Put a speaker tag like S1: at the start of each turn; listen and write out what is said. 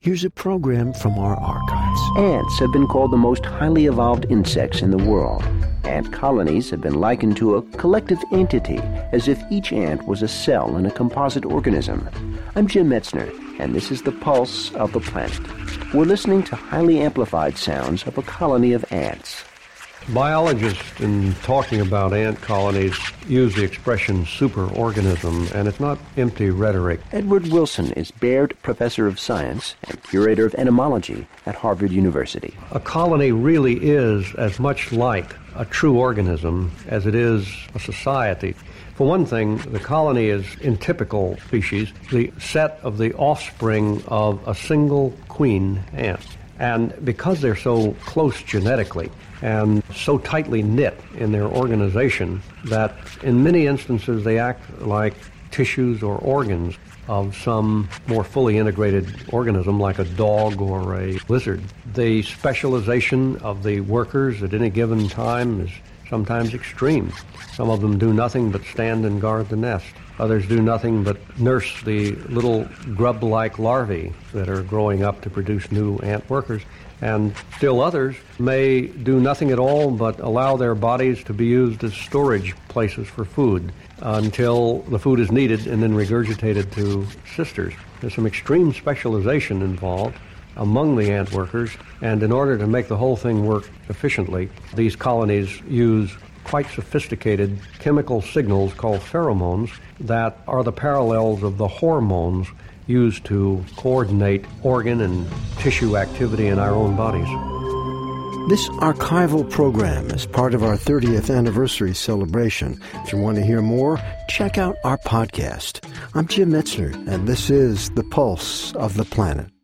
S1: Here's a program from our archives.
S2: Ants have been called the most highly evolved insects in the world. Ant colonies have been likened to a collective entity, as if each ant was a cell in a composite organism. I'm Jim Metzner, and this is the pulse of the planet. We're listening to highly amplified sounds of a colony of ants.
S3: Biologists, in talking about ant colonies, use the expression superorganism, and it's not empty rhetoric.
S2: Edward Wilson is Baird Professor of Science and Curator of Entomology at Harvard University.
S3: A colony really is as much like a true organism as it is a society. For one thing, the colony is, in typical species, the set of the offspring of a single queen ant. And because they're so close genetically and so tightly knit in their organization that in many instances they act like tissues or organs of some more fully integrated organism like a dog or a lizard. The specialization of the workers at any given time is sometimes extreme. Some of them do nothing but stand and guard the nest. Others do nothing but nurse the little grub like larvae that are growing up to produce new ant workers. And still others may do nothing at all but allow their bodies to be used as storage places for food until the food is needed and then regurgitated to sisters. There's some extreme specialization involved among the ant workers, and in order to make the whole thing work efficiently, these colonies use quite sophisticated chemical signals called pheromones that are the parallels of the hormones used to coordinate organ and tissue activity in our own bodies.
S1: This archival program is part of our 30th anniversary celebration. If you want to hear more, check out our podcast. I'm Jim Metzner, and this is The Pulse of the Planet.